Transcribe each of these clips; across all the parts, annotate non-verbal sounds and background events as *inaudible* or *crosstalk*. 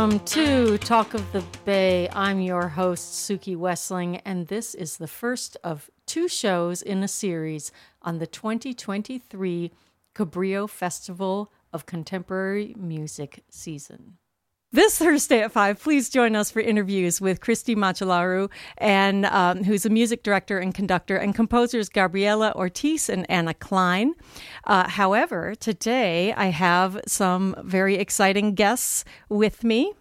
Welcome to Talk of the Bay. I'm your host, Suki Wessling, and this is the first of two shows in a series on the 2023 Cabrillo Festival of Contemporary Music season. This Thursday at 5, please join us for interviews with Cristian Macelaru, and, um, who's a music director and conductor, and composers Gabriela Ortiz and Anna Clyne. Uh, however, today I have some very exciting guests with me.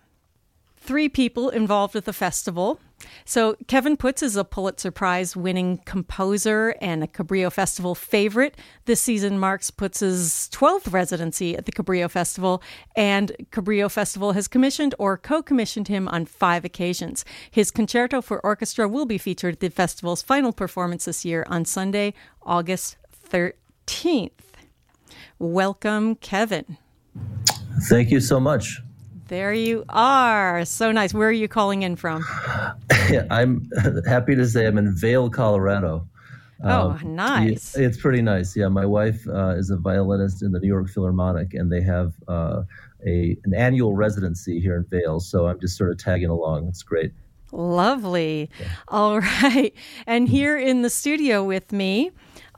Three people involved with the festival. So, Kevin Puts is a Pulitzer Prize winning composer and a Cabrillo Festival favorite. This season marks Puts's 12th residency at the Cabrillo Festival, and Cabrillo Festival has commissioned or co commissioned him on five occasions. His concerto for orchestra will be featured at the festival's final performance this year on Sunday, August 13th. Welcome, Kevin. Thank you so much. There you are. So nice. Where are you calling in from? *laughs* I'm *laughs* happy to say I'm in Vail, Colorado. Oh, um, nice. It's pretty nice. Yeah, my wife uh, is a violinist in the New York Philharmonic, and they have uh, a an annual residency here in Vail. So I'm just sort of tagging along. It's great. Lovely. Yeah. All *laughs* right. And here in the studio with me,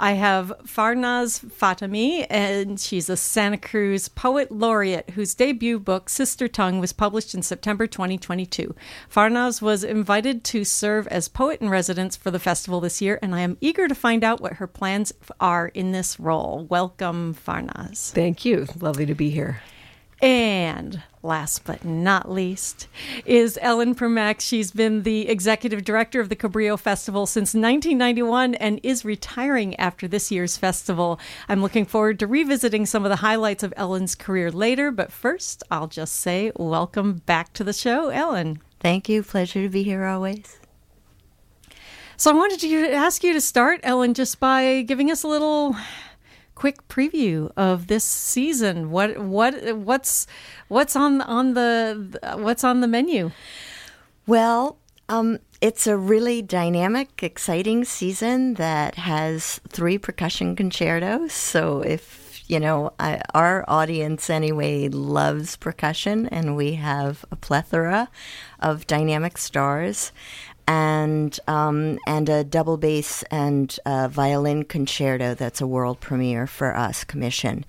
I have Farnaz Fatemi, and she's a Santa Cruz poet laureate whose debut book, Sister Tongue, was published in September 2022. Farnaz was invited to serve as poet in residence for the festival this year, and I am eager to find out what her plans are in this role. Welcome, Farnaz. Thank you. Lovely to be here. And last but not least is Ellen Primack. She's been the executive director of the Cabrillo Festival since 1991 and is retiring after this year's festival. I'm looking forward to revisiting some of the highlights of Ellen's career later, but first, I'll just say welcome back to the show, Ellen. Thank you. Pleasure to be here always. So I wanted to ask you to start, Ellen, just by giving us a little quick preview of this season. What what what's what's on on the what's on the menu? Well, um, it's a really dynamic, exciting season that has three percussion concertos. So if you know, I, our audience anyway loves percussion, and we have a plethora of dynamic stars and um, and a double bass and violin concerto that's a world premiere for us commission.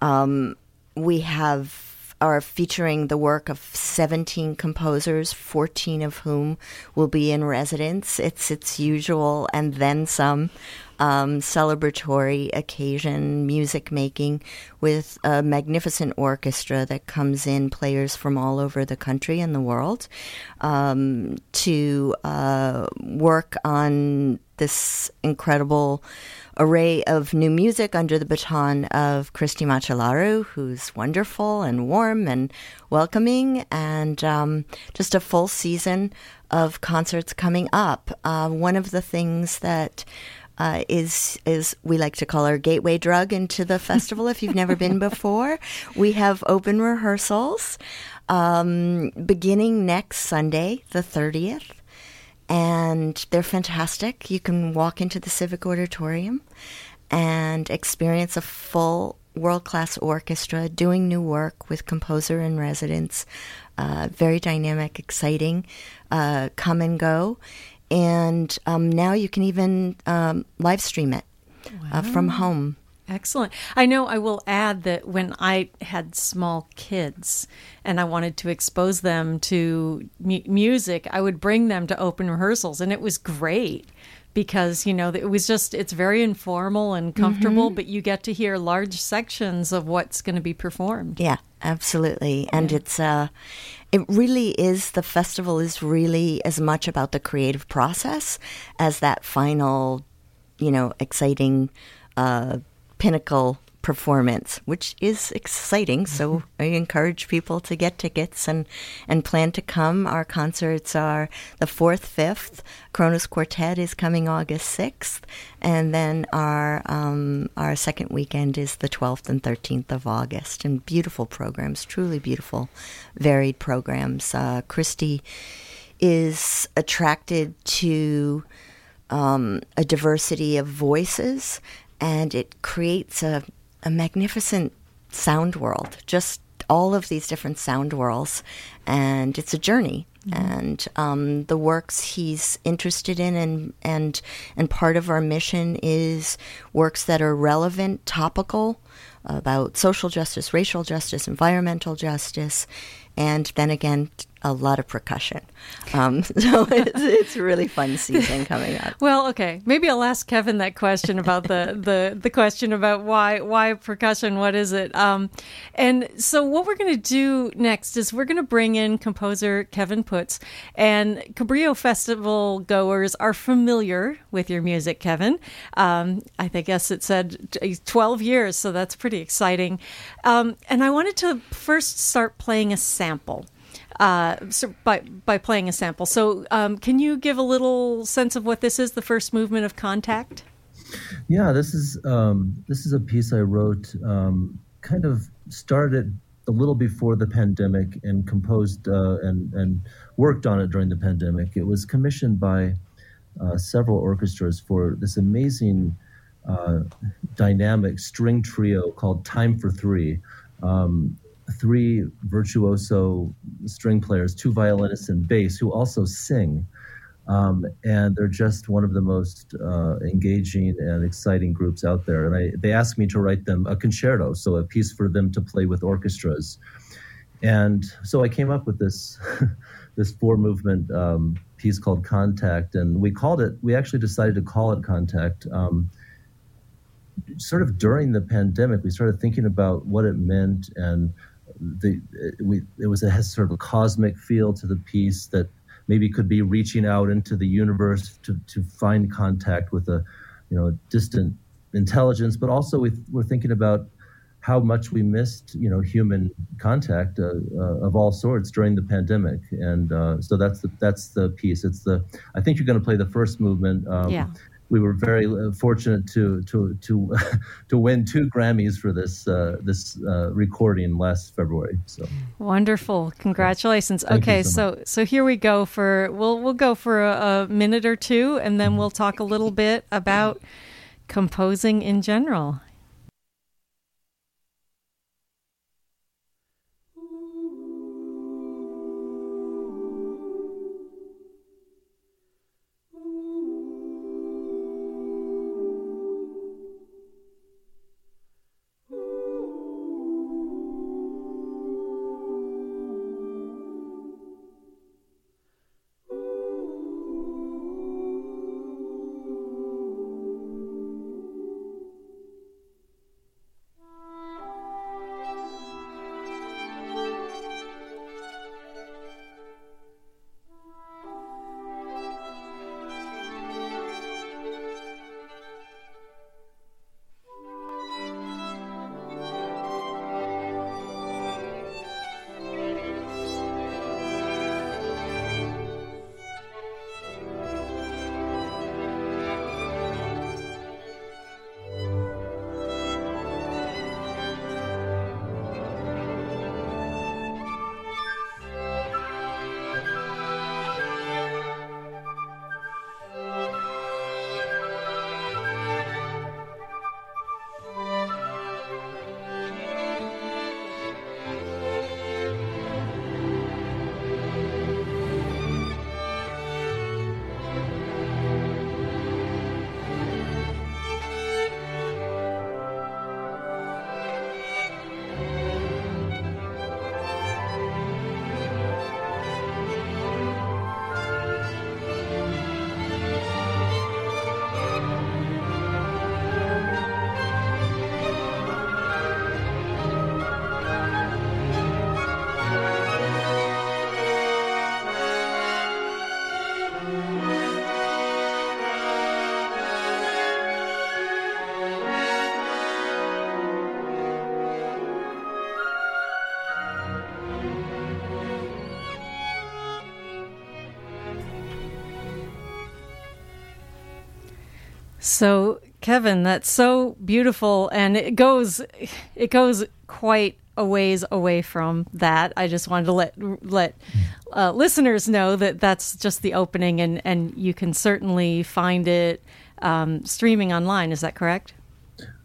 Um, we have are featuring the work of 17 composers, 14 of whom will be in residence. It's its usual and then some um, celebratory occasion, music making with a magnificent orchestra that comes in, players from all over the country and the world, um, to uh, work on this incredible array of new music under the baton of Cristian Macelaru, who's wonderful and warm and welcoming, and um, just a full season of concerts coming up. Uh, one of the things that uh, is is we like to call our gateway drug into the festival. if you've never been before, we have open rehearsals um, beginning next Sunday, the thirtieth, and they're fantastic. You can walk into the Civic Auditorium and experience a full world class orchestra doing new work with composer in residence. Uh, very dynamic, exciting. Uh, come and go and um, now you can even um, live stream it wow. uh, from home. Excellent. I know I will add that when I had small kids and I wanted to expose them to mu- music, I would bring them to open rehearsals, and it was great because you know it was just it's very informal and comfortable mm-hmm. but you get to hear large sections of what's going to be performed yeah absolutely and yeah. it's uh it really is the festival is really as much about the creative process as that final you know exciting uh pinnacle performance, which is exciting. So mm-hmm. I encourage people to get tickets and, and plan to come. Our concerts are the 4th, 5th. Kronos Quartet is coming August 6th. And then our, um, our second weekend is the 12th and 13th of August. And beautiful programs, truly beautiful, varied programs. Uh, Cristian is attracted to um, a diversity of voices and it creates a a magnificent sound world, just all of these different sound worlds, and it's a journey. And um, the works he's interested in, and and and part of our mission is works that are relevant, topical, about social justice, racial justice, environmental justice, and then again a lot of percussion. Um, *laughs* so it's, it's really fun season coming up. *laughs* Well, okay, maybe I'll ask Kevin that question about the *laughs* the the question about why why percussion. What is it? Um, and so what we're going to do next is we're going to bring in composer Kevin Puts, and Cabrillo Festival goers are familiar with your music, Kevin. Um, I think yes, it said twelve years, so that's pretty exciting. Um, and I wanted to first start playing a sample uh, so by by playing a sample. So, um, can you give a little sense of what this is? The first movement of contact. Yeah, this is um, this is a piece I wrote. Um, kind of started a little before the pandemic and composed uh, and and worked on it during the pandemic. It was commissioned by uh, several orchestras for this amazing uh, dynamic string trio called Time for Three. Um, three virtuoso string players, two violinists and bass, who also sing. Um, and they're just one of the most uh, engaging and exciting groups out there. And I, they asked me to write them a concerto, so a piece for them to play with orchestras. And so I came up with this *laughs* this four movement um, piece called Contact, and we called it. We actually decided to call it Contact. Um, sort of during the pandemic, we started thinking about what it meant and the we it was a sort of a cosmic feel to the piece that maybe could be reaching out into the universe to to find contact with a you know distant intelligence, but also we, we're thinking about how much we missed you know human contact uh, uh, of all sorts during the pandemic, and uh, so that's the that's the piece. It's the I think you're going to play the first movement. Um, yeah we were very uh, fortunate to to to *laughs* to win two Grammys for this uh, this uh, recording last February. So wonderful! Congratulations. Okay, so so, so here we go for we'll we'll go for a, a minute or two, and then we'll talk a little bit about composing in general. So, Kevin, that's so beautiful, and it goes, it goes quite a ways away from that. I just wanted to let let uh, listeners know that that's just the opening, and and you can certainly find it um, streaming online. Is that correct?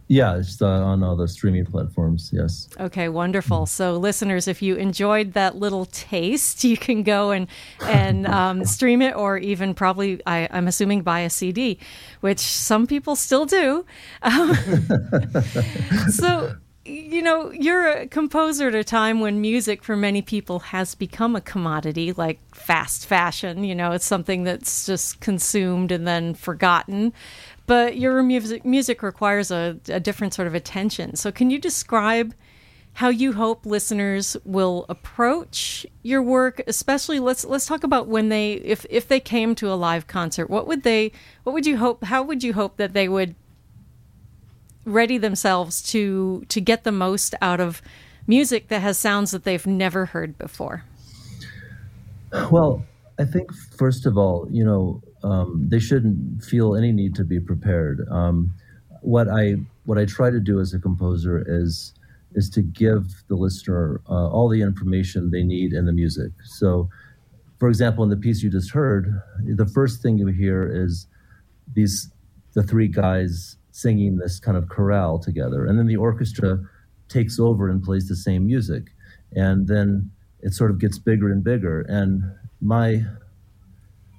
Yeah, it's uh, on all the streaming platforms. Yes. Okay, wonderful. So, listeners, if you enjoyed that little taste, *laughs* you can go and and um, stream it, or even probably, I, am assuming, buy a CD, which some people still do. Um, *laughs* so, you know, you're a composer at a time when music for many people has become a commodity, like fast fashion. You know, it's something that's just consumed and then forgotten but your music music requires a, a different sort of attention. So can you describe how you hope listeners will approach your work especially let's let's talk about when they if if they came to a live concert what would they what would you hope how would you hope that they would ready themselves to to get the most out of music that has sounds that they've never heard before well i think first of all you know um, they shouldn't feel any need to be prepared. Um, what I what I try to do as a composer is is to give the listener uh, all the information they need in the music. So, for example, in the piece you just heard, the first thing you hear is these the three guys singing this kind of chorale together, and then the orchestra takes over and plays the same music, and then it sort of gets bigger and bigger. And my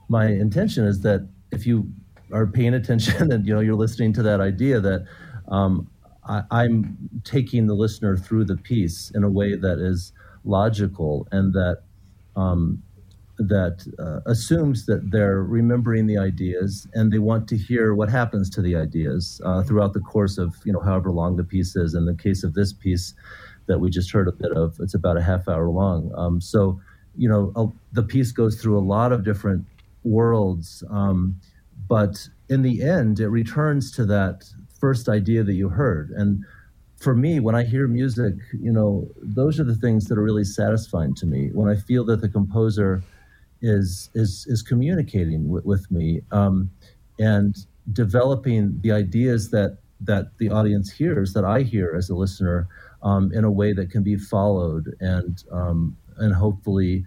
my intention is that if you are paying attention *laughs* and you know you're listening to that idea that um, I, am taking the listener through the piece in a way that is logical and that um, that uh, assumes that they're remembering the ideas and they want to hear what happens to the ideas uh, throughout the course of you know however long the piece is. In the case of this piece that we just heard a bit of, it's about a half hour long. Um, so you know a, the piece goes through a lot of different worlds. Um, but in the end, it returns to that first idea that you heard. And for me, when I hear music, you know, those are the things that are really satisfying to me. When I feel that the composer is is is communicating with, with me um, and developing the ideas that that the audience hears, that I hear as a listener, um, in a way that can be followed and um, and hopefully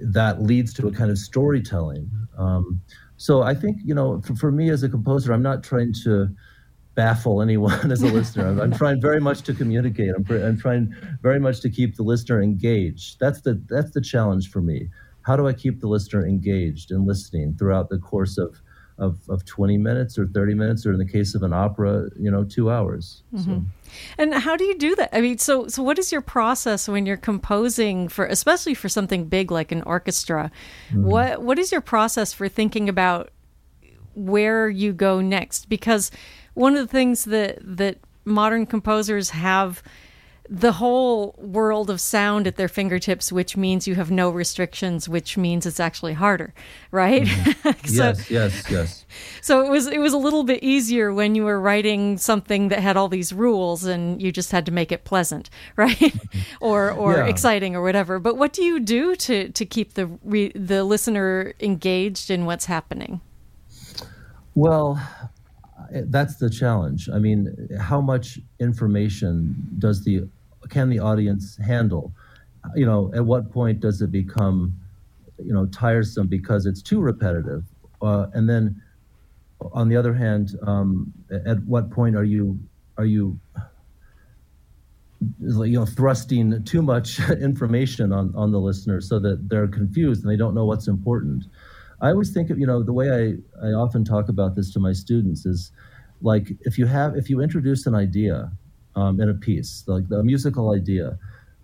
that leads to a kind of storytelling. Um, so I think you know, for, for, me as a composer, I'm not trying to baffle anyone *laughs* as a listener. I'm, I'm trying very much to communicate. I'm, I'm, trying very much to keep the listener engaged. That's the that's the challenge for me. How do I keep the listener engaged and listening throughout the course of of, of 20 minutes or 30 minutes, or in the case of an opera, you know, two hours. Mm-hmm. So. And how do you do that? I mean, so so what is your process when you're composing for, especially for something big like an orchestra? Mm-hmm. What what is your process for thinking about where you go next? Because one of the things that that modern composers have the whole world of sound at their fingertips, which means you have no restrictions, which means it's actually harder, right? Mm-hmm. *laughs* so, yes, yes, yes. So it was it was a little bit easier when you were writing something that had all these rules and you just had to make it pleasant, *laughs* right? Mm-hmm. or or yeah. exciting or whatever. But what do you do to to keep the re, the listener engaged in what's happening? Well, that's the challenge. I mean, how much information does the can the audience handle? You know, at what point does it become, you know, tiresome because it's too repetitive? Uh, and then, on the other hand, um, at what point are you are you you know thrusting too much *laughs* information on on the listener so that they're confused and they don't know what's important? I always think of you know the way I I often talk about this to my students is like if you have if you introduce an idea um, in a piece, like the musical idea,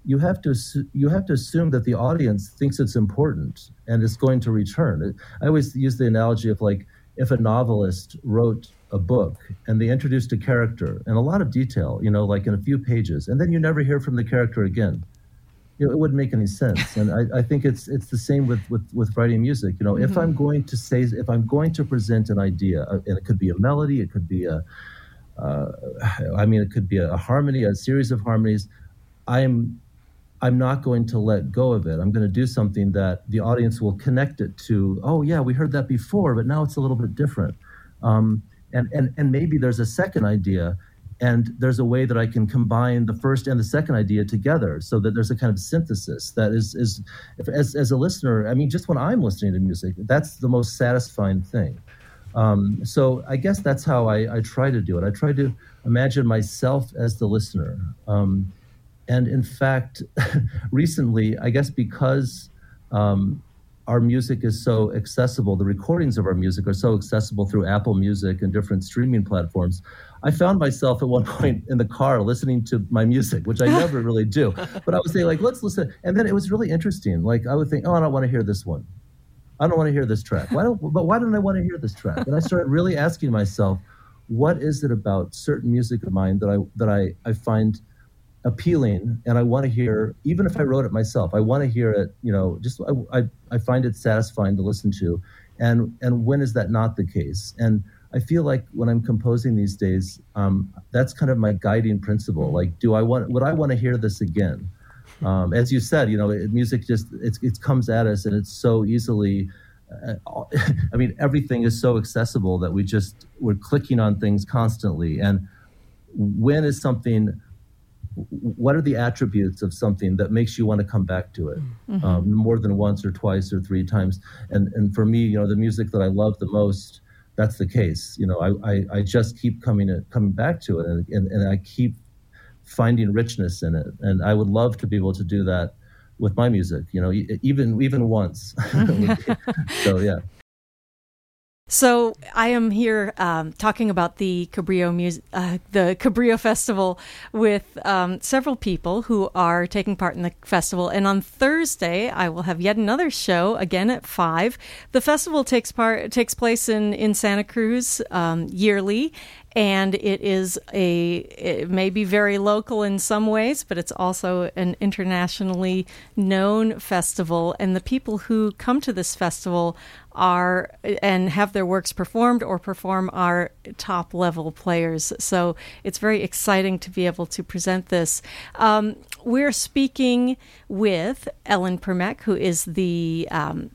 you have to you have to assume that the audience thinks it's important and it's going to return. I always use the analogy of like if a novelist wrote a book and they introduced a character in a lot of detail, you know, like in a few pages, and then you never hear from the character again. You know, it wouldn't make any sense. And I, I think it's it's the same with, with, with writing music. You know, mm-hmm. if I'm going to say, if I'm going to present an idea, uh, and it could be a melody, it could be a, uh, I mean, it could be a, harmony, a series of harmonies. I'm I'm not going to let go of it. I'm going to do something that the audience will connect it to. Oh yeah, we heard that before, but now it's a little bit different. Um, and and and maybe there's a second idea, and there's a way that I can combine the first and the second idea together, so that there's a kind of synthesis that is is if, as as a listener. I mean, just when I'm listening to music, that's the most satisfying thing. Um, so I guess that's how I, I, try to do it. I try to imagine myself as the listener. Um, and in fact, *laughs* recently, I guess because um, our music is so accessible, the recordings of our music are so accessible through Apple Music and different streaming platforms. I found myself at one *laughs* point in the car listening to my music, which I never really do. *laughs* But I would say, like, let's listen. And then it was really interesting. Like, I would think, oh, I don't want to hear this one. I don't want to hear this track. Why don't, but why don't I want to hear this track? And I started really asking myself, what is it about certain music of mine that I, that I, I find appealing and I want to hear, even if I wrote it myself, I want to hear it, you know, just, I, I, I find it satisfying to listen to. And, and when is that not the case? And I feel like when I'm composing these days, um, that's kind of my guiding principle. Like, do I want, would I want to hear this again? Um, as you said, you know, it, music just, it's, it comes at us and it's so easily, uh, *laughs* I mean, everything is so accessible that we just, we're clicking on things constantly. And when is something, what are the attributes of something that makes you want to come back to it mm-hmm. um, more than once or twice or three times and and for me you know the music that i love the most that's the case you know i i, I just keep coming to, coming back to it and, and and i keep finding richness in it. And i would love to be able to do that with my music you know even even once. *laughs* *laughs* So yeah so I am here um, talking about the Cabrillo uh, the Cabrillo Festival with um, several people who are taking part in the festival. And on Thursday, I will have yet another show again at five. The festival takes part takes place in in Santa Cruz um, yearly, and it is a it may be very local in some ways but it's also an internationally known festival and the people who come to this festival are and have their works performed or perform are top level players so it's very exciting to be able to present this um, we're speaking with ellen Primack who is the um,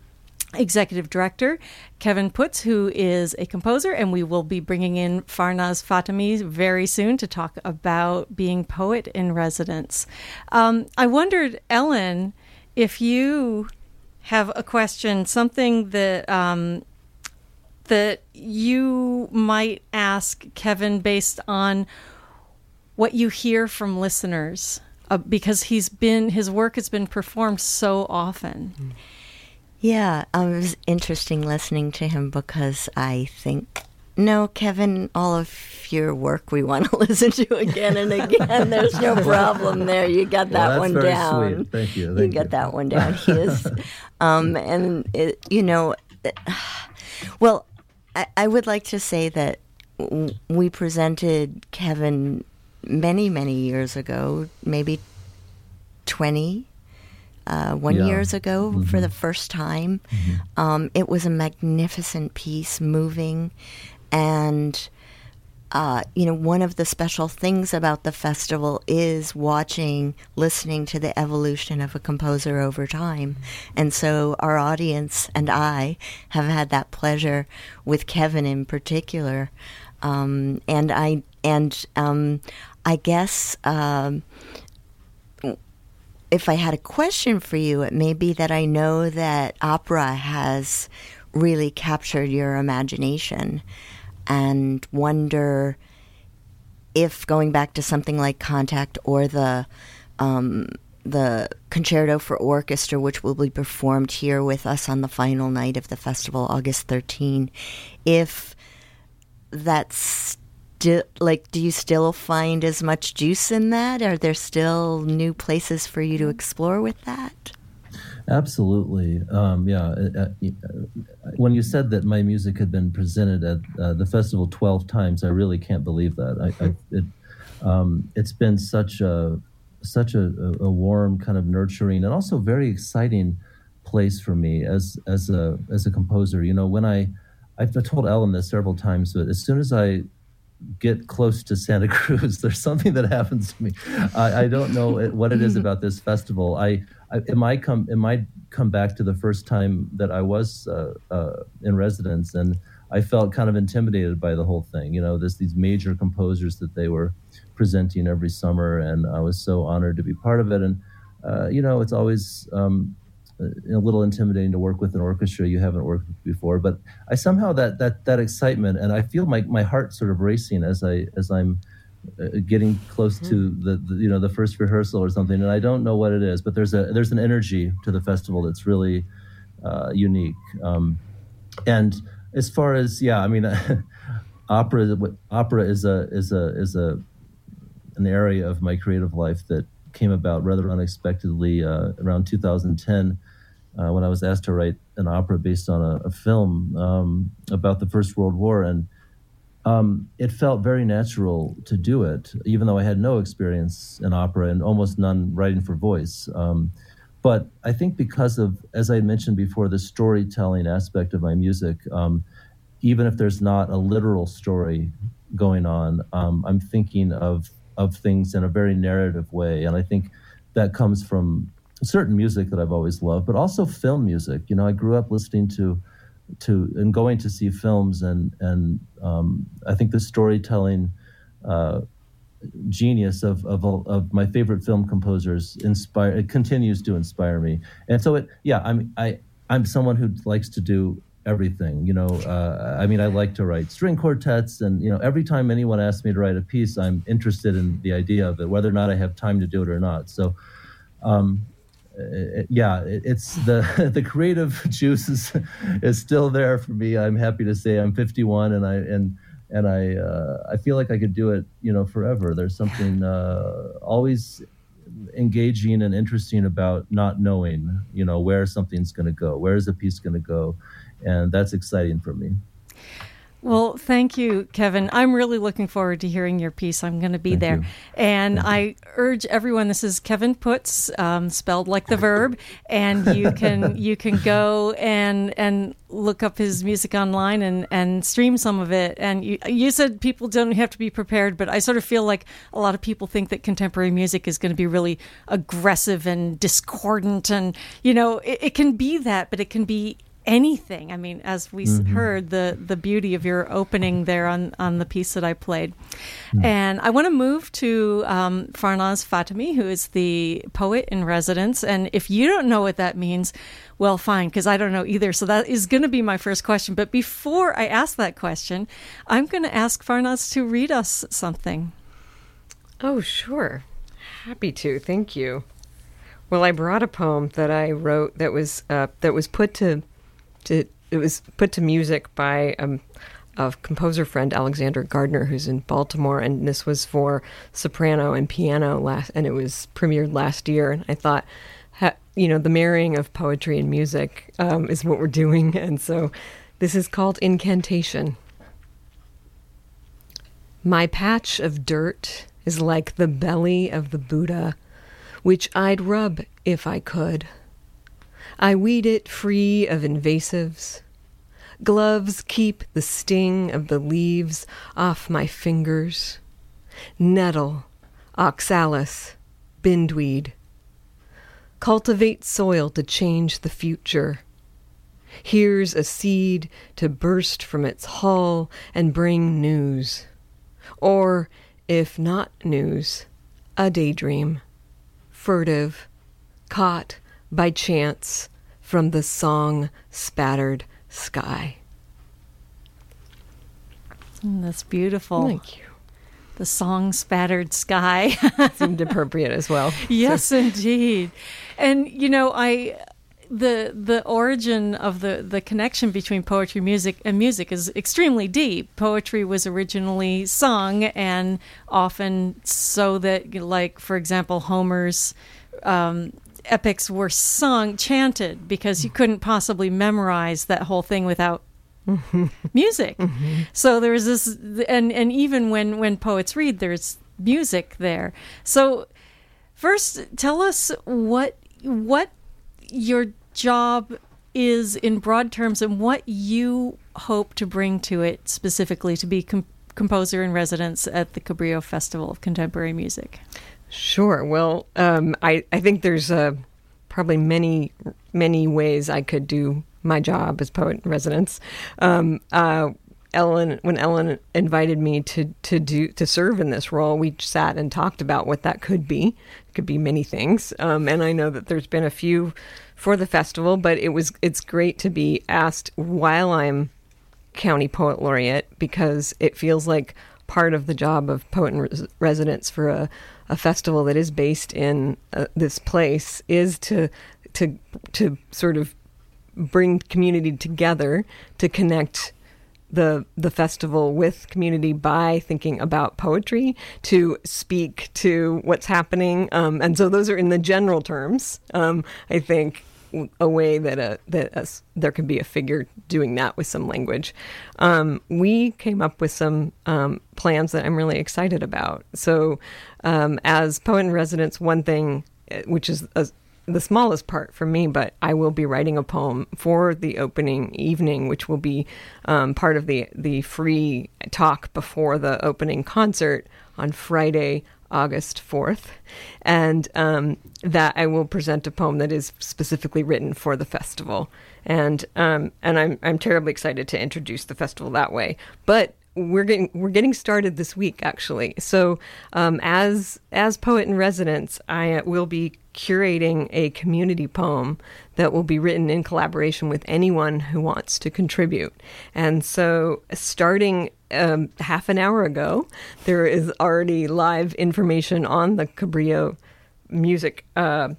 executive director, Kevin Puts, who is a composer, and we will be bringing in Farnaz Fatemi very soon to talk about being poet in residence. Um, I wondered, Ellen, if you have a question, something that um, that you might ask Kevin based on what you hear from listeners, uh, because he's been his work has been performed so often. Mm. Yeah, um, it was interesting listening to him because I think, no, Kevin, all of your work we want to *laughs* listen to again and again. There's no *laughs* problem there. You got that well, one down. Sweet. Thank you. Thank you got that one down. He is, *laughs* um, and it, you know, well, I, I would like to say that we presented Kevin many, many years ago, maybe 20 uh, one yeah. years ago mm-hmm. for the first time. Mm-hmm. Um, it was a magnificent piece, moving, and uh, you know, one of the special things about the festival is watching, listening to the evolution of a composer over time. And so our audience and I have had that pleasure with Kevin in particular. Um, and I, and um, I guess um, if I had a question for you, it may be that I know that opera has really captured your imagination and wonder if going back to something like Contact or the um, the concerto for orchestra, which will be performed here with us on the final night of the festival, August 13, if that's do, like do you still find as much juice in that? Are there still new places for you to explore with that absolutely um, yeah uh, uh, uh, when you said that my music had been presented at uh, the festival 12 times i really can't believe that I, I, *laughs* it, um, it's been such a such a, a, warm kind of nurturing and also very exciting place for me as as a as a composer you know when i I've told Ellen this several times, but as soon as I get close to Santa *laughs* Cruz, there's something that happens to me. I, I don't know what it is *laughs* about this festival. I, I it might come it might come back to the first time that I was uh, uh, in residence, and I felt kind of intimidated by the whole thing. You know, there's these major composers that they were presenting every summer, and I was so honored to be part of it. And uh, you know, it's always um, a little intimidating to work with an orchestra you haven't worked with before. But I somehow that that that excitement, and I feel my my heart sort of racing as I as I'm uh, getting close mm-hmm. to the, the, you know the first rehearsal or something, and I don't know what it is, but there's a there's an energy to the festival that's really uh, unique. Um, and as far as yeah, I mean, *laughs* opera opera is a is a is a an area of my creative life that came about rather unexpectedly uh, around 2010 uh, when I was asked to write an opera based on a, a film um, about the First World War, and um, it felt very natural to do it, even though I had no experience in opera and almost none writing for voice. Um, but I think because of, as I mentioned before, the storytelling aspect of my music, um, even if there's not a literal story going on, um, I'm thinking of of things in a very narrative way, and I think that comes from certain music that I've always loved, but also film music. You know, I grew up listening to to and going to see films, and and um, I think the storytelling uh, genius of, of of my favorite film composers inspire it continues to inspire me. And so it, yeah, I'm I I'm someone who likes to do everything. You know, uh, I mean, I like to write string quartets, and you know, every time anyone asks me to write a piece, I'm interested in the idea of it, whether or not I have time to do it or not. So, um, it, yeah, it, it's the *laughs* the creative *laughs* juice is, is still there for me. I'm happy to say I'm 51, and I and and I uh, I feel like I could do it, you know, forever. There's something uh, always engaging and interesting about not knowing, you know, where something's going to go, where is a piece going to go, and that's exciting for me. Well, thank you, Kevin. I'm really looking forward to hearing your piece. I'm going to be thank there. You. And thank I you. urge everyone this is Kevin Puts, um, spelled like the verb, *laughs* and you can you can go and and look up his music online and and stream some of it. And you you said people don't have to be prepared, but I sort of feel like a lot of people think that contemporary music is going to be really aggressive and discordant and you know, it, it can be that, but it can be anything. I mean, as we mm-hmm. heard, the the beauty of your opening there on on the piece that I played, mm-hmm. and I want to move to um, Farnaz Fatemi, who is the poet in residence. And if you don't know what that means, well, fine, because I don't know either. So that is going to be my first question. But before I ask that question, I'm going to ask Farnaz to read us something. Oh, sure. Happy to. Thank you. Well, I brought a poem that I wrote that was uh, that was put to to, it was put to music by um, a composer friend Alexander Gardner, who's in Baltimore, and this was for soprano and piano last, and it was premiered last year. And I thought, ha, you know, the marrying of poetry and music um, is what we're doing, *laughs* and so this is called Incantation. My patch of dirt is like the belly of the Buddha, which I'd rub if I could. I weed it free of invasives. Gloves keep the sting of the leaves off my fingers. Nettle, oxalis, bindweed. Cultivate soil to change the future. Here's a seed to burst from its hull and bring news. Or, if not news, a daydream. Furtive, caught by chance from the song spattered sky. Mm, that's beautiful. Thank you. The song spattered sky *laughs* seemed appropriate as well. Yes, so. indeed. And you know, I the the origin of the the connection between poetry music and music is extremely deep poetry was originally sung and often so that like for example homer's um, epics were sung, chanted, because you couldn't possibly memorize that whole thing without mm-hmm. music. Mm-hmm. So there's this, and and even when when poets read, there's music there. So first, tell us what what your job is in broad terms and what you hope to bring to it specifically to be com- composer in residence at the Cabrillo Festival of Contemporary Music. Sure. Well, um, I I think there's uh, probably many many ways I could do my job as poet in residence. Um, uh, Ellen, when Ellen invited me to to do to serve in this role, we sat and talked about what that could be. It could be many things, um, and I know that there's been a few for the festival, but it was it's great to be asked while I'm county poet laureate because it feels like part of the job of poet in res- residence for a, a festival that is based in uh, this place is to to to sort of bring community together to connect the the festival with community by thinking about poetry to speak to what's happening um, and so those are in the general terms um, i think a way that a that a, there can be a figure doing that with some language. Um, we came up with some um, plans that I'm really excited about. So, um, as poet in residence, one thing uh, which is a, the smallest part for me, but I will be writing a poem for the opening evening, which will be um, part of the the free talk before the opening concert on Friday, August 4th, and um, that I will present a poem that is specifically written for the festival. And um, and I'm I'm terribly excited to introduce the festival that way. But we're getting we're getting started this week actually. So um, as as poet in residence, I will be curating a community poem that will be written in collaboration with anyone who wants to contribute. And so starting um, half an hour ago, there is already live information on the Cabrillo music uh,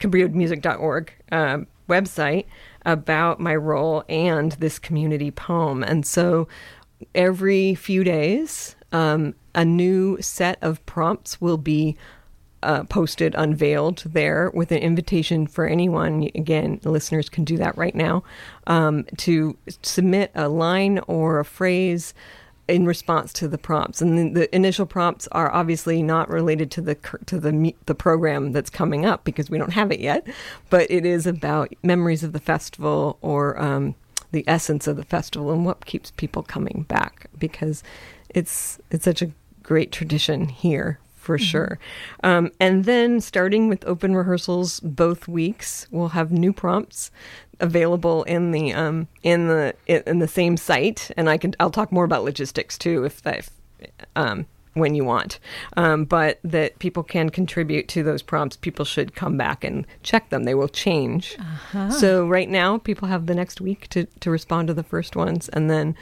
cabrillomusic.org uh, website about my role and this community poem. And so every few days, um, a new set of prompts will be uh, posted, unveiled there with an invitation for anyone. Again, listeners can do that right now um, to submit a line or a phrase in response to the prompts. And the, the, initial prompts are obviously not related to the to the the program that's coming up because we don't have it yet. But it is about memories of the festival or um, the essence of the festival and what keeps people coming back because it's it's such a great tradition here for mm-hmm. sure. Um, and then starting with open rehearsals both weeks, we'll have new prompts available in the um, in the in the same site, and I can I'll talk more about logistics too if that. Um, when you want, um, but that people can contribute to those prompts. People should come back and check them. They will change. Uh-huh. So right now, people have the next week to to respond to the first ones, and then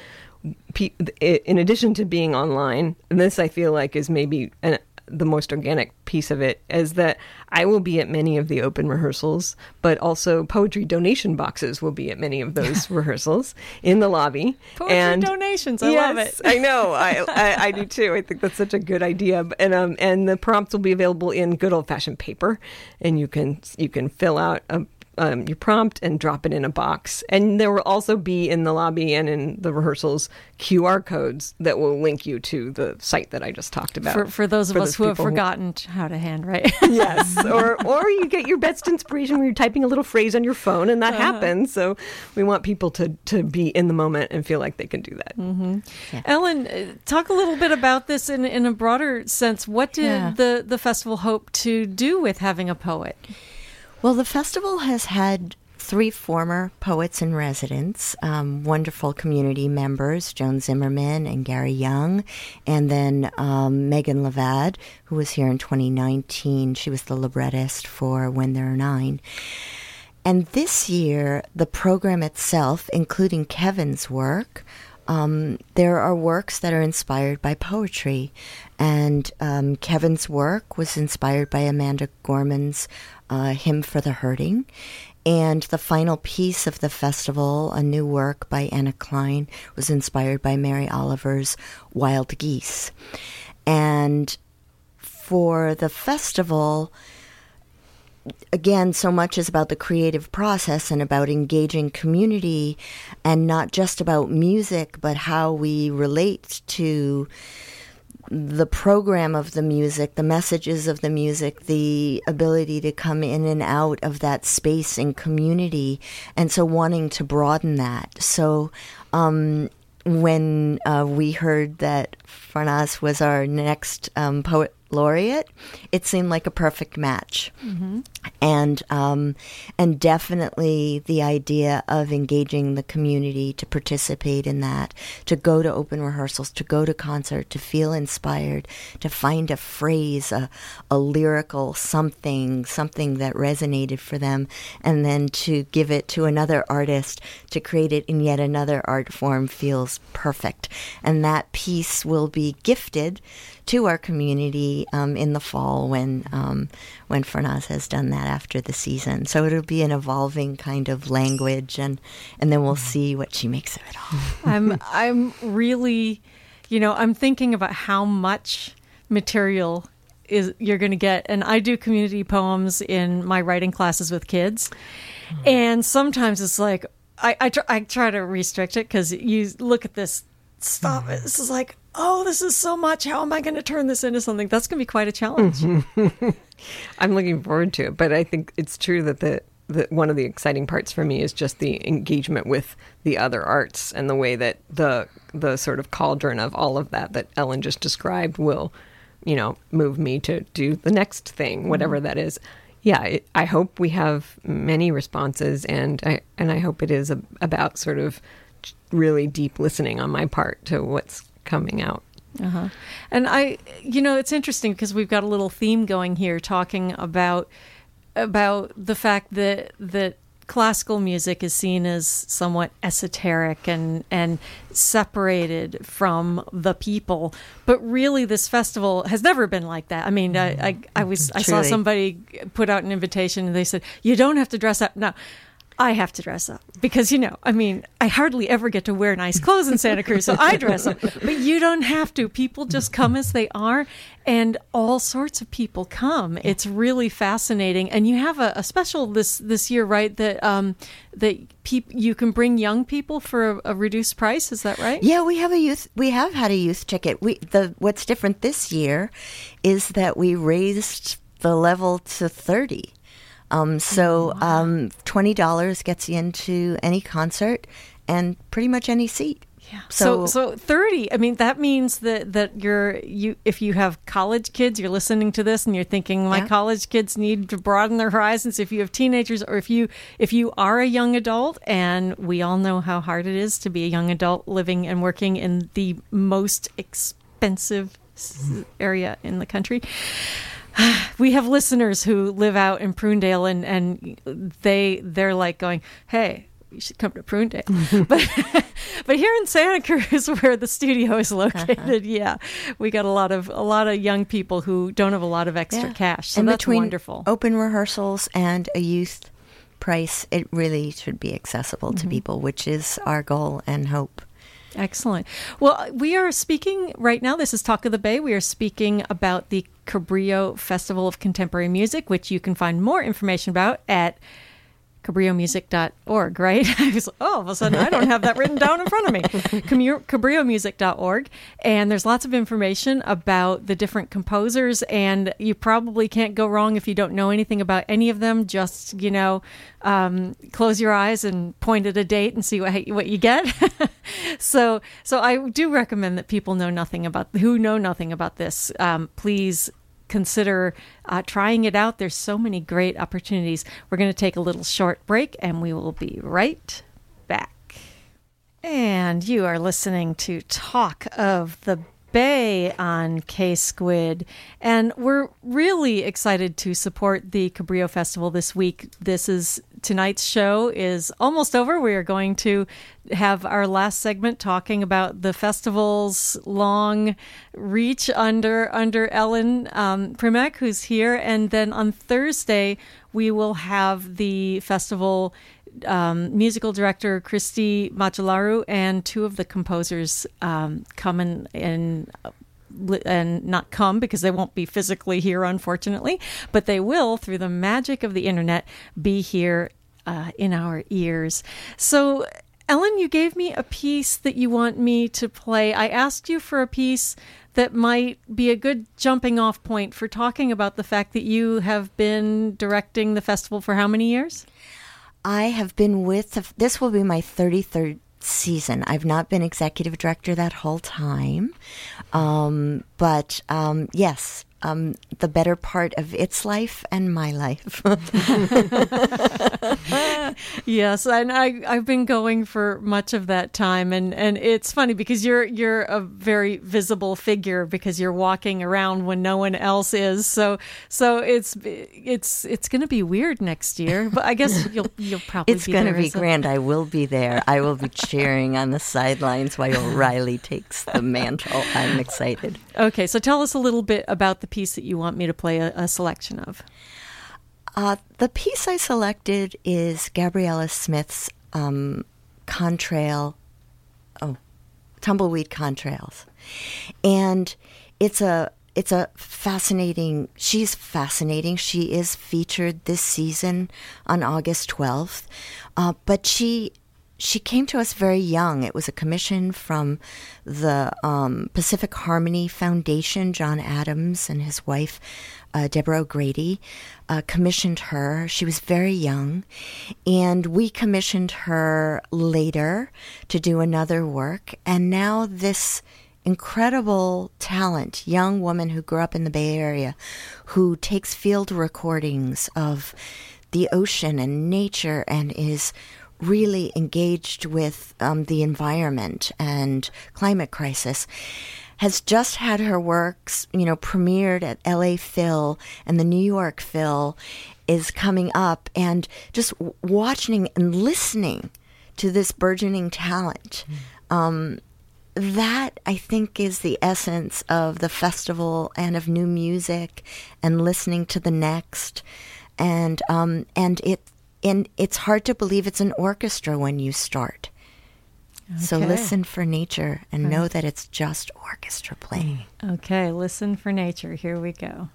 in addition to being online, this I feel like is maybe an, the most organic piece of it is that I will be at many of the open rehearsals, but also poetry donation boxes will be at many of those *laughs* rehearsals in the lobby. Poetry and donations, I yes, love it. I know, I, I, I do too. I think that's such a good idea. And um and the prompts will be available in good old fashioned paper, and you can you can fill out a um, your prompt and drop it in a box. And there will also be in the lobby and in the rehearsals QR codes that will link you to the site that I just talked about. For, for those of for us who have forgotten who... how to handwrite. *laughs* yes. *laughs* Or, or you get your best inspiration when you're typing a little phrase on your phone and that uh-huh. happens. So we want people to, to be in the moment and feel like they can do that. Mm-hmm. Yeah. Ellen, uh, talk a little bit about this in, in a broader sense. What did yeah. the, the festival hope to do with having a poet? Well, the festival has had three former poets in residence, um, wonderful community members, Joan Zimmerman and Gary Young, and then um, Megan Levad, who was here in 2019. She was the librettist for When There Are Nine. And this year, the program itself, including Kevin's work, um, there are works that are inspired by poetry. And um, Kevin's work was inspired by Amanda Gorman's uh, Hymn for the Hurting. And the final piece of the festival, a new work by Anna Clyne, was inspired by Mary Oliver's Wild Geese. And for the festival, again, so much is about the creative process and about engaging community and not just about music, but how we relate to the program of the music, the messages of the music, the ability to come in and out of that space and community, and so wanting to broaden that. So, um, when uh, we heard that Farnaz was our next um, poet laureate, it seemed like a perfect match. Mm-hmm. And um, and definitely the idea of engaging the community to participate in that, to go to open rehearsals, to go to concert, to feel inspired, to find a phrase, a, a lyrical something, something that resonated for them, and then to give it to another artist to create it in yet another art form feels perfect. And that piece will be gifted to our community um, in the fall when um, when Farnaz has done that after the season. So it'll be an evolving kind of language, and and then we'll see what she makes of it all. *laughs* I'm I'm really, you know, I'm thinking about how much material is you're going to get and i do community poems in my writing classes with kids and sometimes it's like i i, tr- I try to restrict it because you look at this stuff this is like oh this is so much. How am i going to turn this into something? That's going to be quite a challenge. *laughs* I'm looking forward to it, but I think it's true that the, the one of the exciting parts for me is just the engagement with the other arts and the way that the the sort of cauldron of all of that that Ellen just described will, you know, move me to do the next thing, mm-hmm. whatever that is. Yeah, it, I hope we have many responses, and I and I hope it is a, about sort of really deep listening on my part to what's coming out. Uh-huh. And I, you know, it's interesting because we've got a little theme going here, talking about about the fact that that classical music is seen as somewhat esoteric and and separated from the people but really this festival has never been like that i mean i i, I was i saw somebody put out an invitation and they said you don't have to dress up no I have to dress up because you know, I mean, I hardly ever get to wear nice clothes in Santa Cruz, so I dress up. *laughs* But you don't have to. People just come as they are, and all sorts of people come. It's really fascinating, and you have a, a special this this year, right? That um, that peop- you can bring young people for a, a reduced price. Is that right? Yeah, we have a youth. We have had a youth ticket. We the what's different this year is that we raised the level to thirty. Um, so um, twenty dollars gets you into any concert and pretty much any seat. Yeah. So, so thirty. I mean, that means that that you're you. If you have college kids, you're listening to this and you're thinking, my Yeah. college kids need to broaden their horizons. If you have teenagers, or if you if you are a young adult, and we all know how hard it is to be a young adult living and working in the most expensive area in the country. *sighs* We have listeners who live out in Prunedale, and and they they're like going, hey. You should come to Prunedale, *laughs* but *laughs* but here in Santa Cruz, *laughs* where the studio is located, yeah, we got a lot of a lot of young people who don't have a lot of extra Yeah. cash. So and that's between wonderful. open rehearsals and a youth price, it really should be accessible Mm-hmm. to people, which is our goal and hope. Excellent. Well, we are speaking right now. This is Talk of the Bay. We are speaking about the Cabrillo Festival of Contemporary Music, which you can find more information about at cabrillomusic.org, right? *laughs* I was, oh, all of a sudden, I don't have that written down in front of me. *laughs* Cabrillomusic.org. And there's lots of information about the different composers. And you probably can't go wrong if you don't know anything about any of them. Just, you know, um, close your eyes and point at a date and see what, what you get. *laughs* so, so I do recommend that people know nothing about, who know nothing about this, um, please consider uh, trying it out. There's so many great opportunities. We're going to take a little short break and we will be right back. And you are listening to Talk of the Bay on K Squid. And we're really excited to support the Cabrillo Festival this week. This is tonight's show is almost over. We are going to have our last segment talking about the festival's long reach under under Ellen um, Primack, who's here, and then on Thursday we will have the festival um, musical director Cristian Macelaru and two of the composers um, come and, and and not come because they won't be physically here, unfortunately, but they will, through the magic of the internet, be here uh, in our ears. So, Ellen, you gave me a piece that you want me to play. I asked you for a piece that might be a good jumping off point for talking about the fact that you have been directing the festival for how many years? I have been with, this will be my 33rd season. I've not been executive director that whole time. Um, but um, yes, um, the better part of its life and my life. *laughs* yes, and I I've been going for much of that time, and and it's funny because you're you're a very visible figure because you're walking around when no one else is. So so it's it's it's going to be weird next year, but I guess you'll you'll probably it's going to be grand. I will be there. I will be cheering on the sidelines while Riley takes the mantle. I'm excited. Okay, so tell us a little bit about the piece that you want me to play a, a selection of. Uh, the piece I selected is Gabriella Smith's um, Contrail, oh, Tumblebird Contrails, and it's a it's a fascinating. She's fascinating. She is featured this season on August twelfth, uh, but she she came to us very young. It was a commission from the um, Pacific Harmony Foundation. John Adams and his wife uh, Deborah O'Grady, uh, commissioned her. She was very young, and we commissioned her later to do another work. And now, this incredible talent, young woman who grew up in the Bay Area, who takes field recordings of the ocean and nature and is really engaged with um, the environment and climate crisis has just had her works, you know, premiered at LA Phil and the New York Phil is coming up and just watching and listening to this burgeoning talent. Mm. Um, that I think is the essence of the festival and of new music and listening to the next and um, and it and it's hard to believe it's an orchestra when you start. Okay. So listen for nature and know that it's just orchestra playing. Okay, listen for nature. Here we go.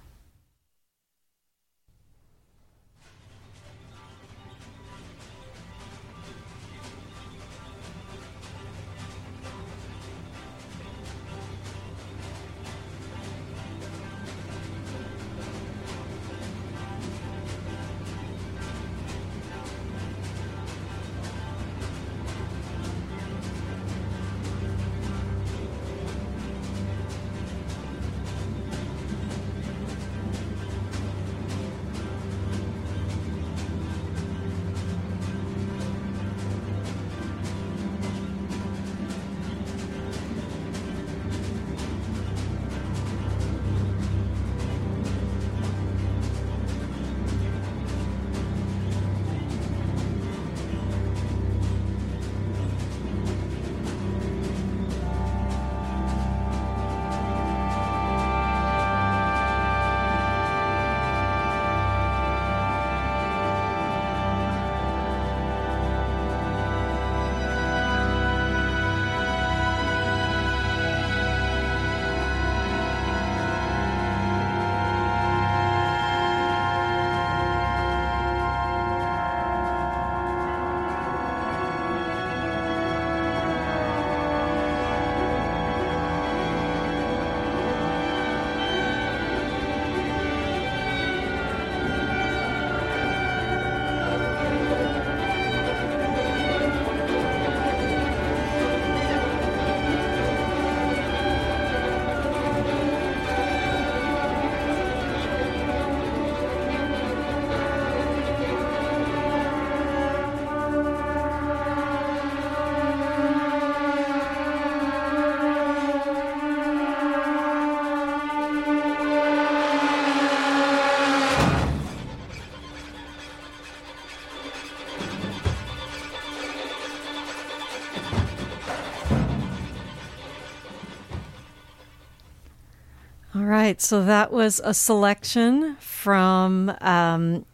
Right. So that was a selection from um,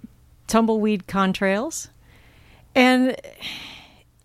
Tumblebird Contrails. And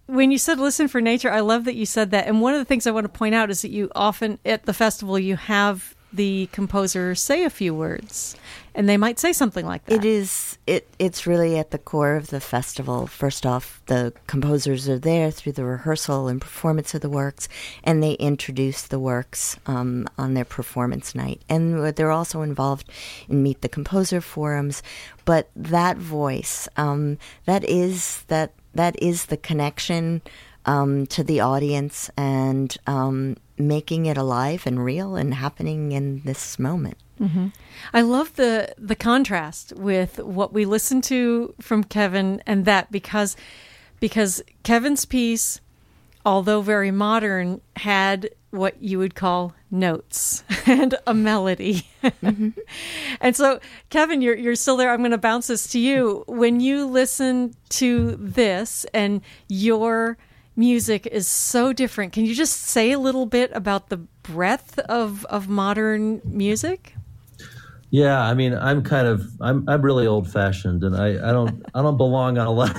when you said listen for nature, I love that you said that. And one of the things I want to point out is that you often, at the festival, you have the composer say a few words and they might say something like that. It is it it's really at the core of the festival. First off, the composers are there through the rehearsal and performance of the works, and they introduce the works um, on their performance night. And they're also involved in Meet the Composer forums. But that voice, um, that is that that is the connection um, to the audience and um, making it alive and real and happening in this moment. Mm-hmm. I love the the contrast with what we listened to from Kevin and that because because Kevin's piece, although very modern, had what you would call notes *laughs* and a melody. Mm-hmm. *laughs* and so, Kevin, you're you're still there. I'm going to bounce this to you. When you listen to this and your music is so different, can you just say a little bit about the breadth of of modern music? Yeah, I mean, I'm kind of I'm I'm really old fashioned, and I I don't I don't belong on a lot.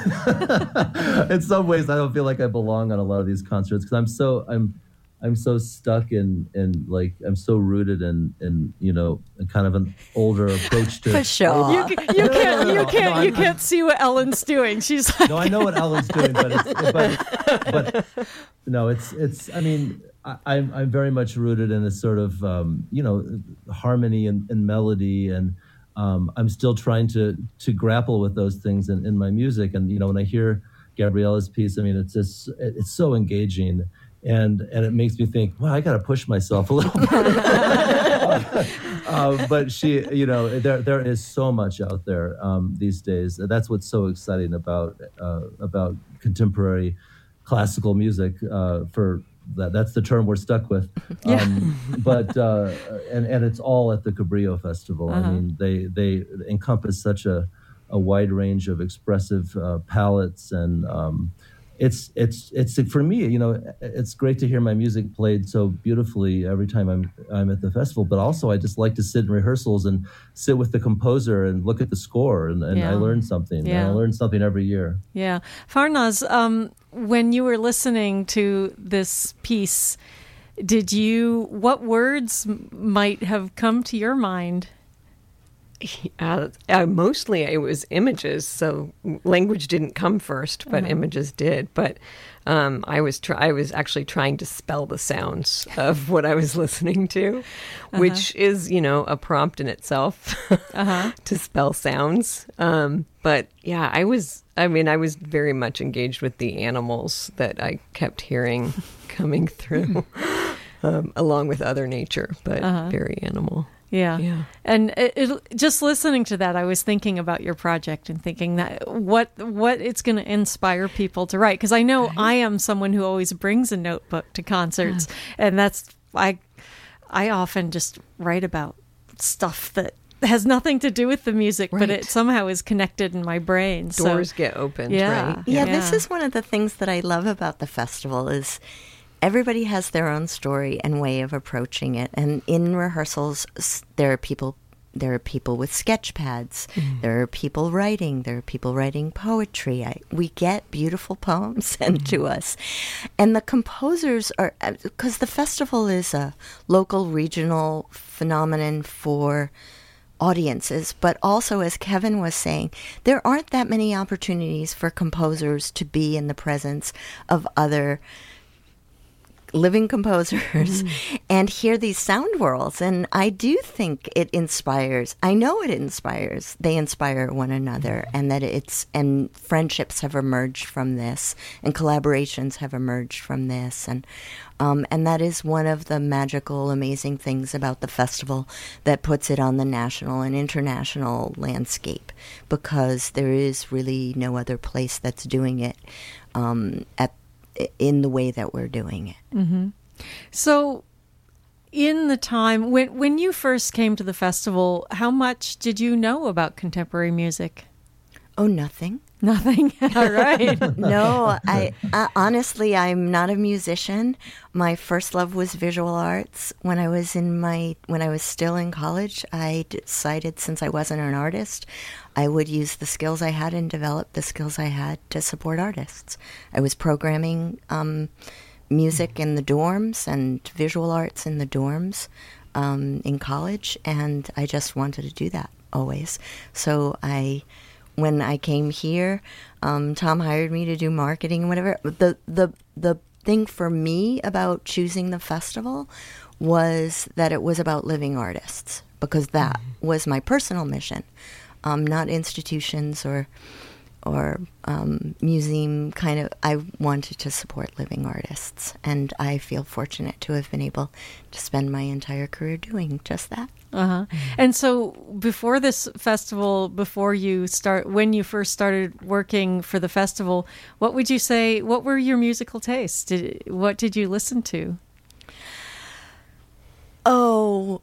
*laughs* in some ways, I don't feel like I belong on a lot of these concerts because I'm so I'm I'm so stuck in in like I'm so rooted in in you know kind of an older approach to. *laughs* For sure, you, you *laughs* can't you can't no, you can't see what Ellen's doing. She's like, no, I know what Ellen's doing, but it's, but but *laughs* no, it's it's I mean I, am I'm very much rooted in a sort of um, you know harmony and, and melody, and um, I'm still trying to to grapple with those things in, in my music. And you know, when I hear Gabriella's piece, I mean, it's just it's so engaging, and and it makes me think, well, I got to push myself a little bit. *laughs* uh, but she, you know, there there is so much out there um, these days. That's what's so exciting about uh, about contemporary classical music uh, for that, that's the term we're stuck with. *laughs* Yeah. Um, but uh, and and it's all at the Cabrillo Festival. Uh-huh. I mean, they they encompass such a a wide range of expressive uh, palettes and um, it's it's it's for me you know it's great to hear my music played so beautifully every time i'm i'm at the festival but also i just like to sit in rehearsals and sit with the composer and look at the score and, and yeah. i learn something yeah. and i learn something every year yeah farnaz um, when you were listening to this piece did you what words might have come to your mind *laughs* uh, uh, mostly it was images, so language didn't come first, but mm-hmm. images did. But um, I was try- I was actually trying to spell the sounds *laughs* of what I was listening to, uh-huh. which is you know a prompt in itself *laughs* uh-huh. to spell sounds. Um, but yeah, I was I mean I was very much engaged with the animals that I kept hearing coming through, um, along with other nature, but uh-huh. very animal. Yeah. Yeah. And it, it, just listening to that, I was thinking about your project and thinking that what what it's going to inspire people to write because I know right. I am someone who always brings a notebook to concerts, yeah. and that's I I often just write about stuff that has nothing to do with the music, right. but it somehow is connected in my brain. Doors so, get opened. Yeah, right? yeah. Yeah. This is one of the things that I love about the festival is everybody has their own story and way of approaching it. And in rehearsals, there are people. There are people with sketch pads. Mm-hmm. There are people writing. There are people writing poetry. I, we get beautiful poems *laughs* sent mm-hmm. to us. And the composers are, because uh, the festival is a local, regional phenomenon for audiences, but also, as Kevin was saying, there aren't that many opportunities for composers to be in the presence of other living composers mm. *laughs* and hear these sound worlds. And I do think it inspires, I know it inspires, they inspire one another, and that it's, and friendships have emerged from this, and collaborations have emerged from this. And, um, and that is one of the magical, amazing things about the festival that puts it on the national and international landscape because there is really no other place that's doing it um, at in the way that we're doing it. Mm-hmm. So, in the time when when you first came to the festival, how much did you know about contemporary music? Oh, nothing. *laughs* Nothing. All right. *laughs* no, I uh, honestly, I'm not a musician. My first love was visual arts. When I was in my when I was still in college, I decided since I wasn't an artist, I would use the skills I had and develop the skills I had to support artists. I was programming um, music in the dorms and visual arts in the dorms um, in college, and I just wanted to do that always. So I when I came here, um, Tom hired me to do marketing and whatever. The the the thing for me about choosing the festival was that it was about living artists because that mm-hmm. was my personal mission, um, not institutions or or um, museum kind of. I wanted to support living artists, and I feel fortunate to have been able to spend my entire career doing just that. Uh-huh. And so before this festival, before you start, when you first started working for the festival, what would you say? What were your musical tastes? Did what did you listen to? Oh,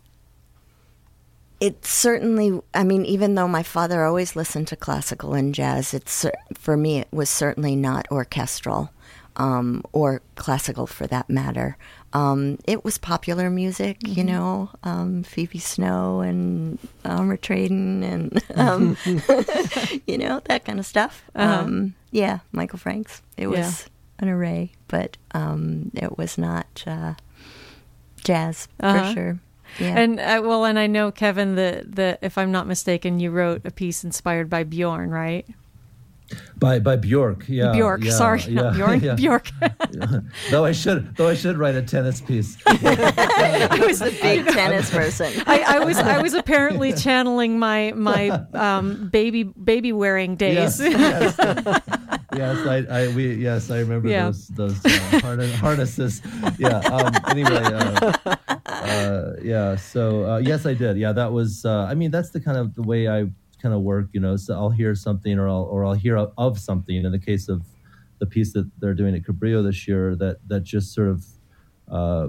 it certainly. I mean, even though my father always listened to classical and jazz, it's for me it was certainly not orchestral um, or classical for that matter. Um, it was popular music, mm-hmm. you know, um, Phoebe Snow and Armatrading and, *laughs* um, *laughs* you know, that kind of stuff. Uh-huh. Um, yeah, Michael Franks. It was yeah. an array, but um, it was not uh, jazz uh-huh. for sure. Yeah. And uh, well, and I know Kevin, that the if I'm not mistaken, you wrote a piece inspired by Bjorn, right? By by Bjork, yeah. Bjork, yeah, sorry, yeah, *laughs* not Bjorn. Yeah. Bjork. *laughs* though I should, though I should write a tennis piece. *laughs* I was a big tennis person. I, I, was, I was apparently channeling my my um, baby baby wearing days. Yes, yes, yes I, I, we, yes, I remember yeah. those those uh, harnesses. Yeah. Um, anyway, uh, uh, yeah. So uh, yes, I did. Yeah, that was. Uh, I mean, that's the kind of the way I kind of work. You know, so I'll hear something or I'll or I'll hear of something. In the case of the piece that they're doing at Cabrillo this year, that that just sort of uh,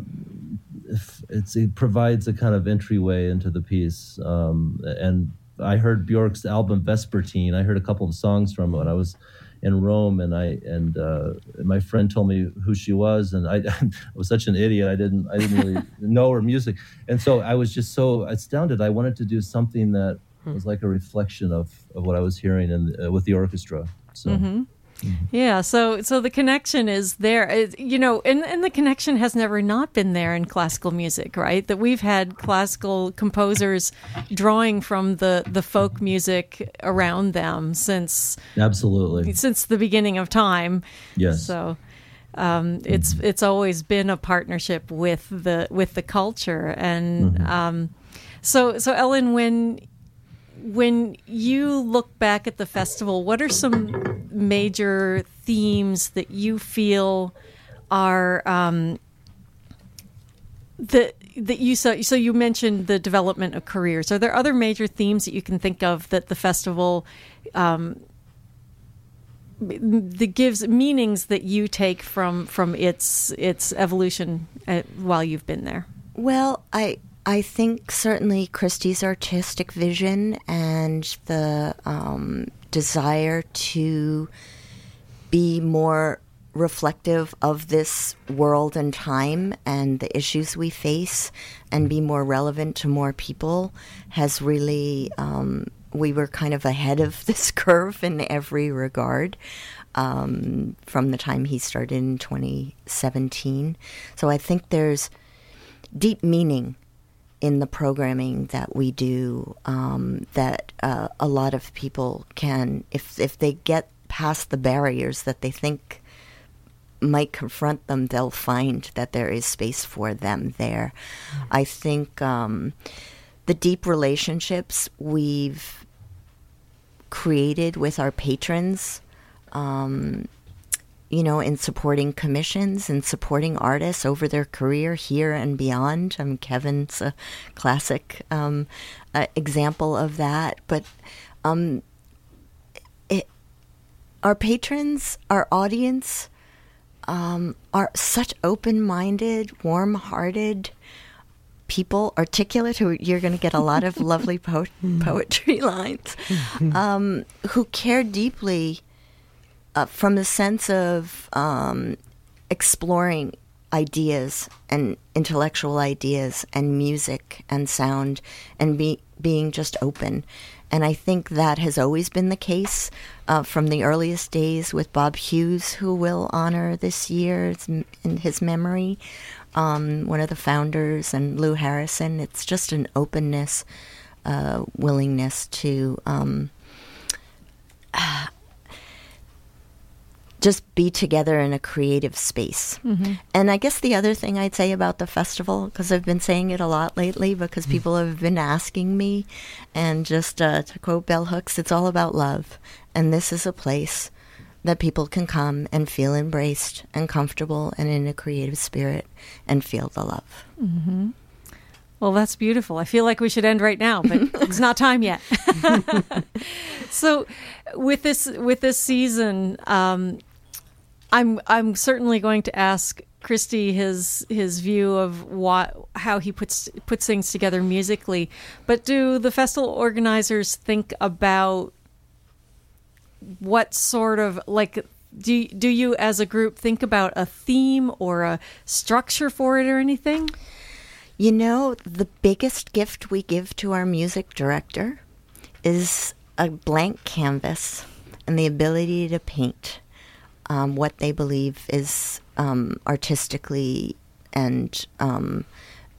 it provides a kind of entryway into the piece. Um, and I heard Bjork's album Vespertine. I heard a couple of songs from it when I was in Rome, and I and uh, my friend told me who she was, and I, *laughs* I, was such an idiot. I didn't I didn't really *laughs* know her music, and so I was just so astounded. I wanted to do something that hmm. was like a reflection of, of what I was hearing in, uh, with the orchestra. So. Mm-hmm. Mm-hmm. Yeah, so so the connection is there, it, you know, and and the connection has never not been there in classical music, right? That we've had classical composers drawing from the the folk music around them since absolutely since the beginning of time. Yes. So um, it's mm-hmm. it's always been a partnership with the with the culture, and mm-hmm. um, so so Ellen, when when you look back at the festival, what are some major themes that you feel are um, that that you saw? So you mentioned the development of careers. Are there other major themes that you can think of that the festival um, gives meanings that you take from from its its evolution at, while you've been there? Well, I I think certainly Christie's artistic vision and the um, desire to be more reflective of this world and time and the issues we face and be more relevant to more people has really um, we were kind of ahead of *laughs* this curve in every regard um, from the time he started in 2017 so i think there's deep meaning in the programming that we do um, that uh, a lot of people can, if if they get past the barriers that they think might confront them, they'll find that there is space for them there. I think um, the deep relationships we've created with our patrons. Um, you know, in supporting commissions and supporting artists over their career here and beyond. I mean, Kevin's a classic um, uh, example of that. But um, it, our patrons, our audience, um, are such open-minded, warm-hearted people, articulate. Who you're going to get a lot of *laughs* lovely po- poetry *laughs* lines, um, who care deeply uh, from the sense of um, exploring ideas and intellectual ideas and music and sound and be, being just open. And I think that has always been the case uh, from the earliest days with Bob Hughes, who will honor this year in his memory, um, one of the founders, and Lou Harrison. It's just an openness, uh, willingness to um, just be together in a creative space. Mm-hmm. And I guess the other thing I'd say about the festival, because I've been saying it a lot lately, because mm-hmm. people have been asking me, and just uh, to quote Bell Hooks, it's all about love. And this is a place that people can come and feel embraced and comfortable and in a creative spirit and feel the love. Mm-hmm. Well, that's beautiful. I feel like we should end right now, but *laughs* it's not time yet. *laughs* so, with this with this season, um, I'm I'm certainly going to ask Christy his his view of what how he puts puts things together musically. But do the festival organizers think about what sort of like do do you as a group think about a theme or a structure for it or anything? You know, the biggest gift we give to our music director is a blank canvas and the ability to paint um, what they believe is um, artistically and um,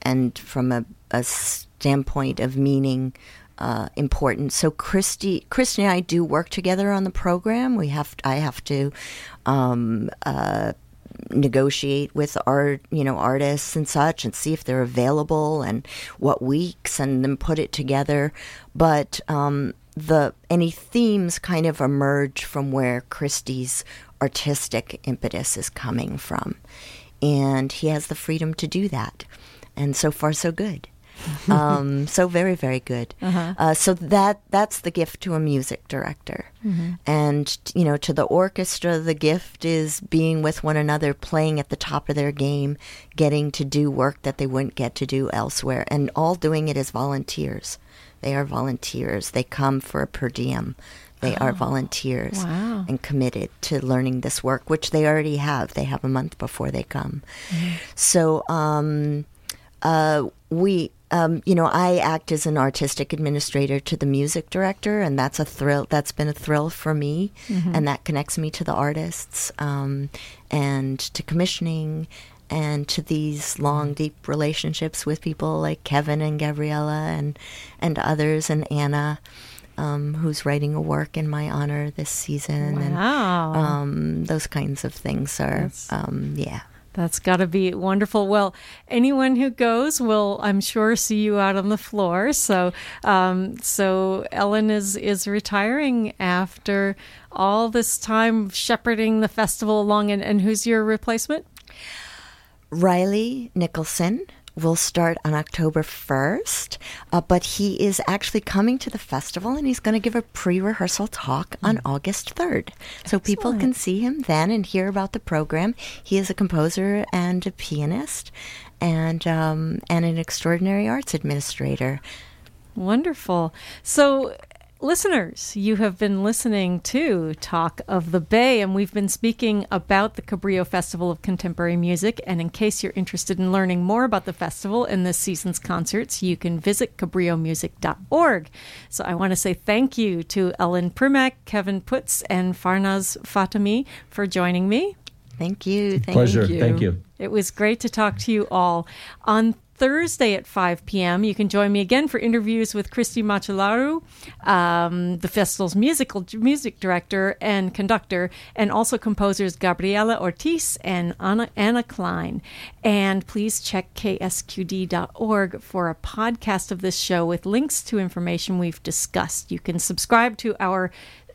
and from a, a, standpoint of meaning uh, important. So Christy, Christy and I do work together on the program. We have I have to um, uh, negotiate with art, you know, artists and such, and see if they're available and what weeks, and then put it together. But um, the any themes kind of emerge from where Christie's artistic impetus is coming from, and he has the freedom to do that. And so far, so good. *laughs* um, so very, very good. Uh-huh. Uh, so that that's the gift to a music director, mm-hmm. and you know, to the orchestra, the gift is being with one another, playing at the top of their game, getting to do work that they wouldn't get to do elsewhere, and all doing it as volunteers. They are volunteers. They come for a per diem. They oh, are volunteers wow. and committed to learning this work, which they already have. They have a month before they come. Mm-hmm. So um, uh, we um, you know, I act as an artistic administrator to the music director, and that's a thrill. That's been a thrill for me, mm-hmm. and that connects me to the artists um, and to commissioning and to these long, mm-hmm. deep relationships with people like Kevin and Gabriella and and others, and Anna. Um, who's writing a work in my honor this season? Wow. And um, those kinds of things are, um, yeah. That's got to be wonderful. Well, anyone who goes will, I'm sure, see you out on the floor. So, um, so Ellen is is retiring after all this time shepherding the festival along. And, and who's your replacement? Riley Nicholson will start on October 1st, uh, but he is actually coming to the festival and he's going to give a pre rehearsal talk on mm. August 3rd. So Excellent. people can see him then and hear about the program. He is a composer and a pianist and, um, and an extraordinary arts administrator. Wonderful. So, Listeners, you have been listening to Talk of the Bay, and we've been speaking about the Cabrillo Festival of Contemporary Music. And in case you're interested in learning more about the festival and this season's concerts, you can visit cabrillomusic.org. So I want to say thank you to Ellen Primack, Kevin Puts, and Farnaz Fatemi for joining me. Thank you. Thank Pleasure. You. Thank you. It was great to talk to you all. On Thursday at 5 p.m. You can join me again for interviews with Cristian Macelaru, um, the festival's musical music director and conductor, and also composers Gabriela Ortiz and Anna, Anna Clyne. And please check ksqd.org for a podcast of this show with links to information we've discussed. You can subscribe to our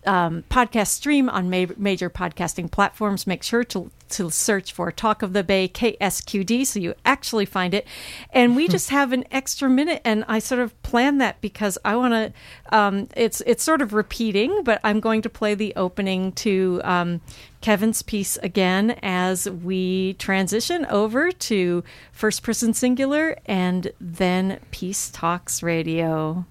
um, podcast stream on ma- major podcasting platforms. Make sure to to search for Talk of the Bay KSQD so you actually find it. And we *laughs* just have an extra minute, and I sort of planned that because I want to. Um, it's it's sort of repeating, but I'm going to play the opening to um, Kevin's piece again as we transition over to First Person Singular and then Peace Talks Radio.